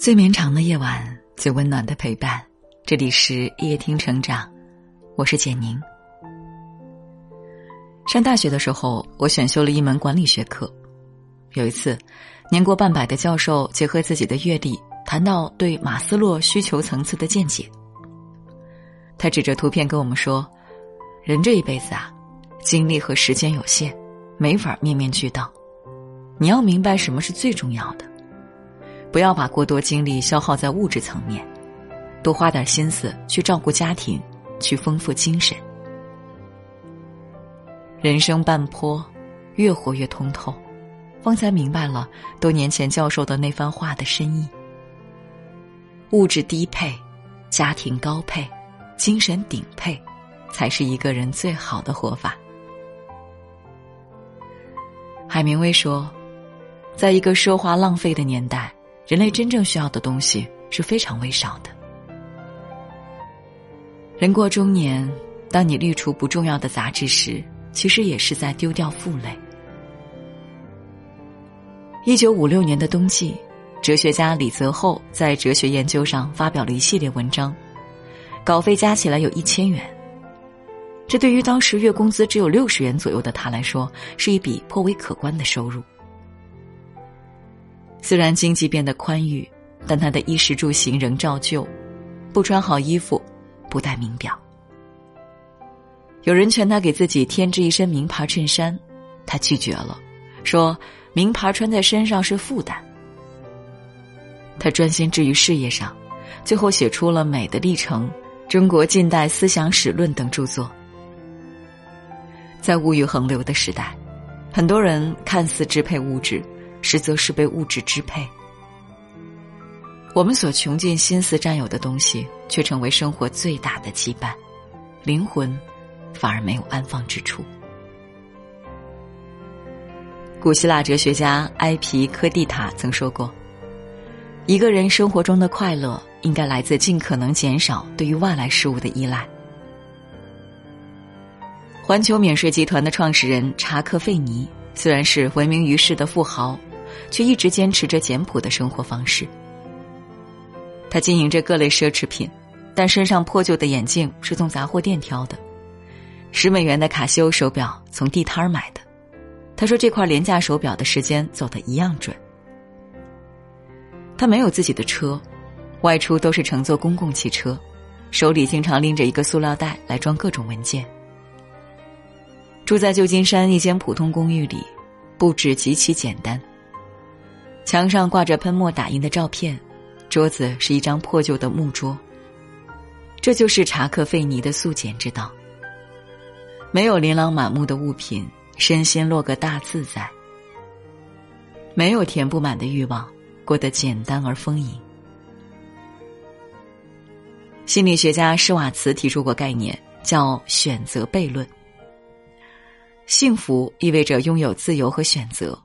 最绵长的夜晚，最温暖的陪伴。这里是夜听成长，我是简宁。上大学的时候，我选修了一门管理学课。有一次，年过半百的教授结合自己的阅历，谈到对马斯洛需求层次的见解。他指着图片跟我们说：“人这一辈子啊，精力和时间有限，没法面面俱到。你要明白什么是最重要的。”不要把过多精力消耗在物质层面，多花点心思去照顾家庭，去丰富精神。人生半坡，越活越通透，方才明白了多年前教授的那番话的深意。物质低配，家庭高配，精神顶配，才是一个人最好的活法。海明威说，在一个奢华浪费的年代。人类真正需要的东西是非常微少的。人过中年，当你滤除不重要的杂质时，其实也是在丢掉负累。一九五六年的冬季，哲学家李泽厚在哲学研究上发表了一系列文章，稿费加起来有一千元。这对于当时月工资只有六十元左右的他来说，是一笔颇为可观的收入。虽然经济变得宽裕，但他的衣食住行仍照旧，不穿好衣服，不戴名表。有人劝他给自己添置一身名牌衬衫，他拒绝了，说名牌穿在身上是负担。他专心致于事业上，最后写出了《美的历程》《中国近代思想史论》等著作。在物欲横流的时代，很多人看似支配物质。实则是被物质支配。我们所穷尽心思占有的东西，却成为生活最大的羁绊，灵魂反而没有安放之处。古希腊哲学家埃皮科蒂塔曾说过：“一个人生活中的快乐，应该来自尽可能减少对于外来事物的依赖。”环球免税集团的创始人查克·费尼虽然是闻名于世的富豪。却一直坚持着简朴的生活方式。他经营着各类奢侈品，但身上破旧的眼镜是从杂货店挑的，十美元的卡西欧手表从地摊儿买的。他说这块廉价手表的时间走得一样准。他没有自己的车，外出都是乘坐公共汽车，手里经常拎着一个塑料袋来装各种文件。住在旧金山一间普通公寓里，布置极其简单。墙上挂着喷墨打印的照片，桌子是一张破旧的木桌。这就是查克·费尼的素简之道。没有琳琅满目的物品，身心落个大自在。没有填不满的欲望，过得简单而丰盈。心理学家施瓦茨提出过概念，叫选择悖论。幸福意味着拥有自由和选择。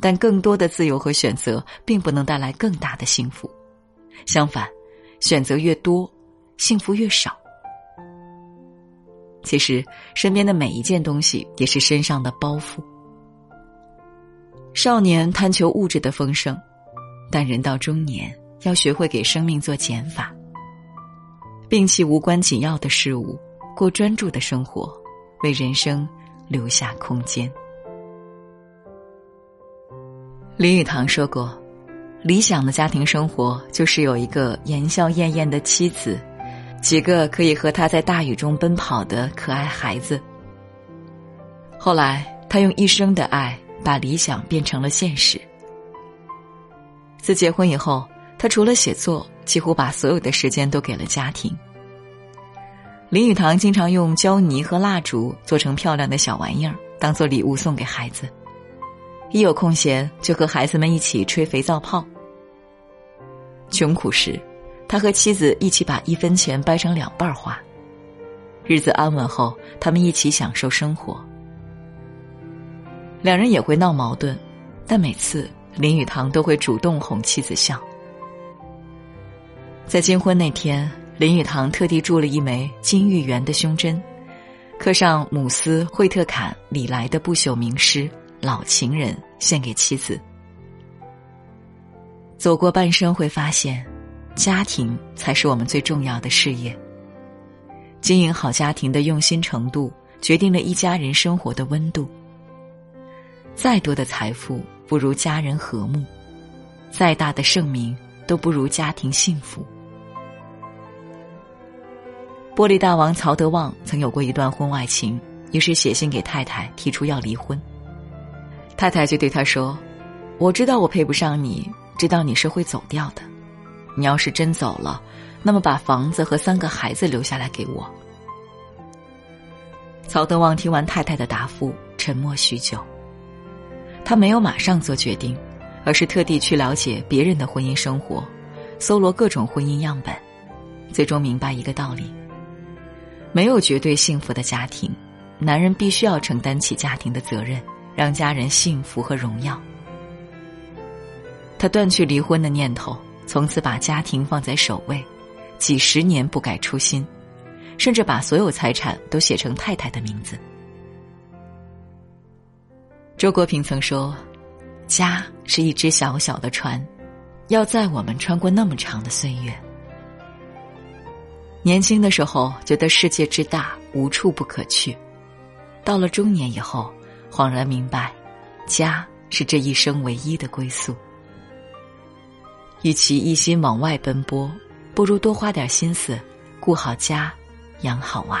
但更多的自由和选择并不能带来更大的幸福，相反，选择越多，幸福越少。其实，身边的每一件东西也是身上的包袱。少年贪求物质的丰盛，但人到中年要学会给生命做减法，摒弃无关紧要的事物，过专注的生活，为人生留下空间。林语堂说过：“理想的家庭生活就是有一个言笑晏晏的妻子，几个可以和他在大雨中奔跑的可爱孩子。”后来，他用一生的爱把理想变成了现实。自结婚以后，他除了写作，几乎把所有的时间都给了家庭。林语堂经常用胶泥和蜡烛做成漂亮的小玩意儿，当做礼物送给孩子。一有空闲，就和孩子们一起吹肥皂泡。穷苦时，他和妻子一起把一分钱掰成两半花。日子安稳后，他们一起享受生活。两人也会闹矛盾，但每次林语堂都会主动哄妻子笑。在金婚那天，林语堂特地铸了一枚金玉圆的胸针，刻上姆斯惠特坎里来的不朽名诗。老情人献给妻子。走过半生，会发现，家庭才是我们最重要的事业。经营好家庭的用心程度，决定了一家人生活的温度。再多的财富，不如家人和睦；再大的盛名，都不如家庭幸福。玻璃大王曹德旺曾有过一段婚外情，于是写信给太太，提出要离婚。太太就对他说：“我知道我配不上你，知道你是会走掉的。你要是真走了，那么把房子和三个孩子留下来给我。”曹德旺听完太太的答复，沉默许久。他没有马上做决定，而是特地去了解别人的婚姻生活，搜罗各种婚姻样本，最终明白一个道理。没有绝对幸福的家庭，男人必须要承担起家庭的责任，让家人幸福和荣耀。他断去离婚的念头，从此把家庭放在首位，几十年不改初心，甚至把所有财产都写成太太的名字。周国平曾说：“家是一只小小的船，要载我们穿过那么长的岁月。”年轻的时候觉得世界之大无处不可去，到了中年以后，恍然明白，家是这一生唯一的归宿。与其一心往外奔波，不如多花点心思，顾好家，养好娃。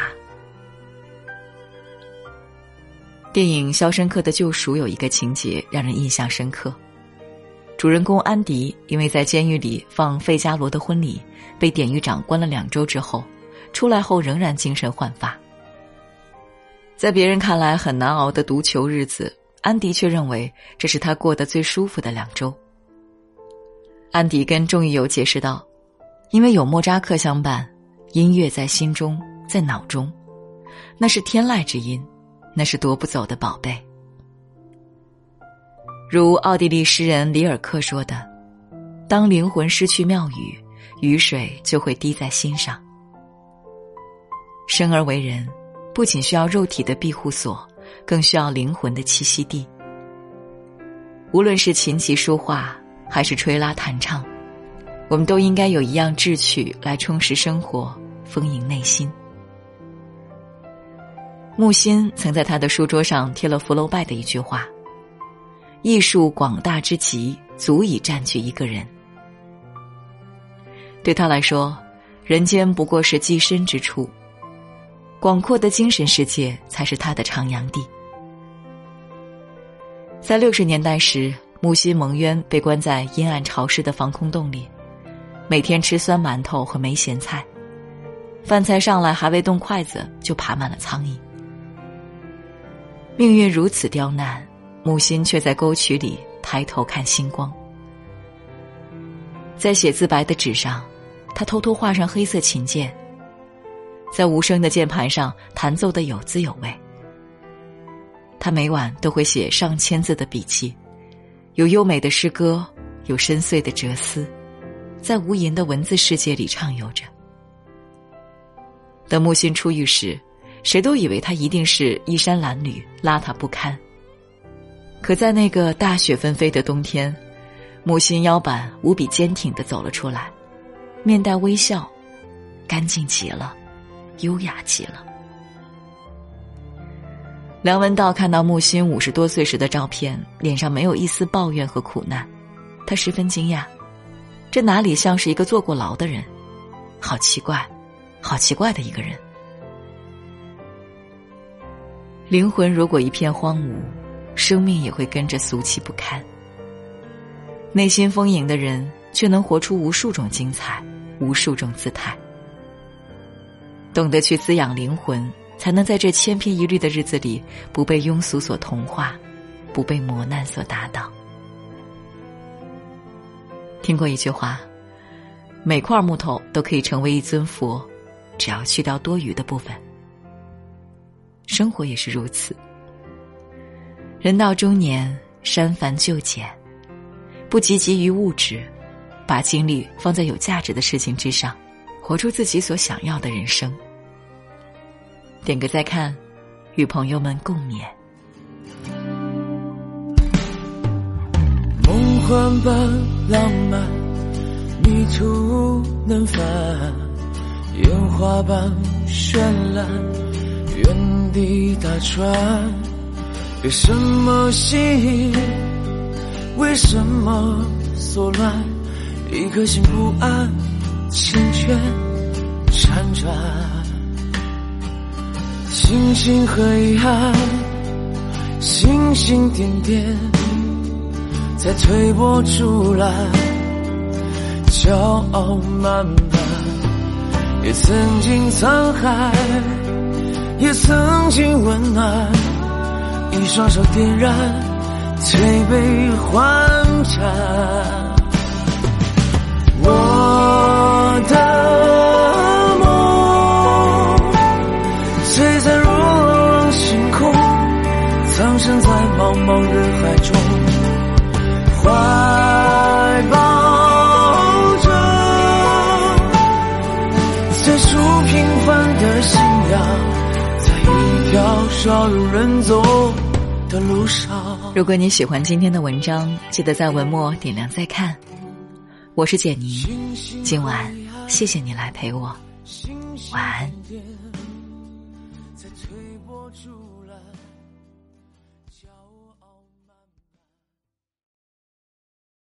电影《肖申克的救赎》有一个情节让人印象深刻。主人公安迪因为在监狱里放费加罗的婚礼，被典狱长关了两周之后，出来后仍然精神焕发。在别人看来很难熬的独球日子，安迪却认为这是他过得最舒服的两周。安迪跟众狱友解释道：“因为有莫扎克相伴，音乐在心中，在脑中，那是天籁之音，那是夺不走的宝贝。”如奥地利诗人里尔克说的：“当灵魂失去庙宇，雨水就会滴在心上。”生而为人，不仅需要肉体的庇护所，更需要灵魂的栖息地。无论是琴棋书画，还是吹拉弹唱，我们都应该有一样志趣来充实生活，丰盈内心。木心曾在他的书桌上贴了福楼拜的一句话。艺术广大之极，足以占据一个人。对他来说，人间不过是寄身之处，广阔的精神世界才是他的徜徉地。在六十年代时，木心蒙冤被关在阴暗潮湿的防空洞里，每天吃酸馒头和没咸菜，饭菜上来还未动筷子，就爬满了苍蝇。命运如此刁难。木心却在沟渠里抬头看星光，在写字白的纸上，他偷偷画上黑色琴键，在无声的键盘上弹奏的有滋有味。他每晚都会写上千字的笔记，有优美的诗歌，有深邃的哲思，在无垠的文字世界里畅游着。等木心出狱时，谁都以为他一定是衣衫褴褛、邋遢不堪。可在那个大雪纷飞的冬天，木心腰板无比坚挺的走了出来，面带微笑，干净极了，优雅极了。梁文道看到木心五十多岁时的照片，脸上没有一丝抱怨和苦难，他十分惊讶，这哪里像是一个坐过牢的人？好奇怪，好奇怪的一个人。灵魂如果一片荒芜。生命也会跟着俗气不堪。内心丰盈的人，却能活出无数种精彩，无数种姿态。懂得去滋养灵魂，才能在这千篇一律的日子里，不被庸俗所同化，不被磨难所打倒。听过一句话：每块木头都可以成为一尊佛，只要去掉多余的部分。生活也是如此。人到中年，删繁就简，不汲汲于物质，把精力放在有价值的事情之上，活出自己所想要的人生。点个再看，与朋友们共勉。梦幻般浪漫，迷途能返，烟花般绚烂，原地打转。为什么心，为什么所乱？一颗心不安，缱绻辗转。星星和黑暗，星星点点。在推波助澜，骄傲满满，也曾经沧海，也曾经温暖，一双手点燃推杯换盏。如果你喜欢今天的文章，记得在文末点亮再看。我是简妮，今晚谢谢你来陪我，晚安。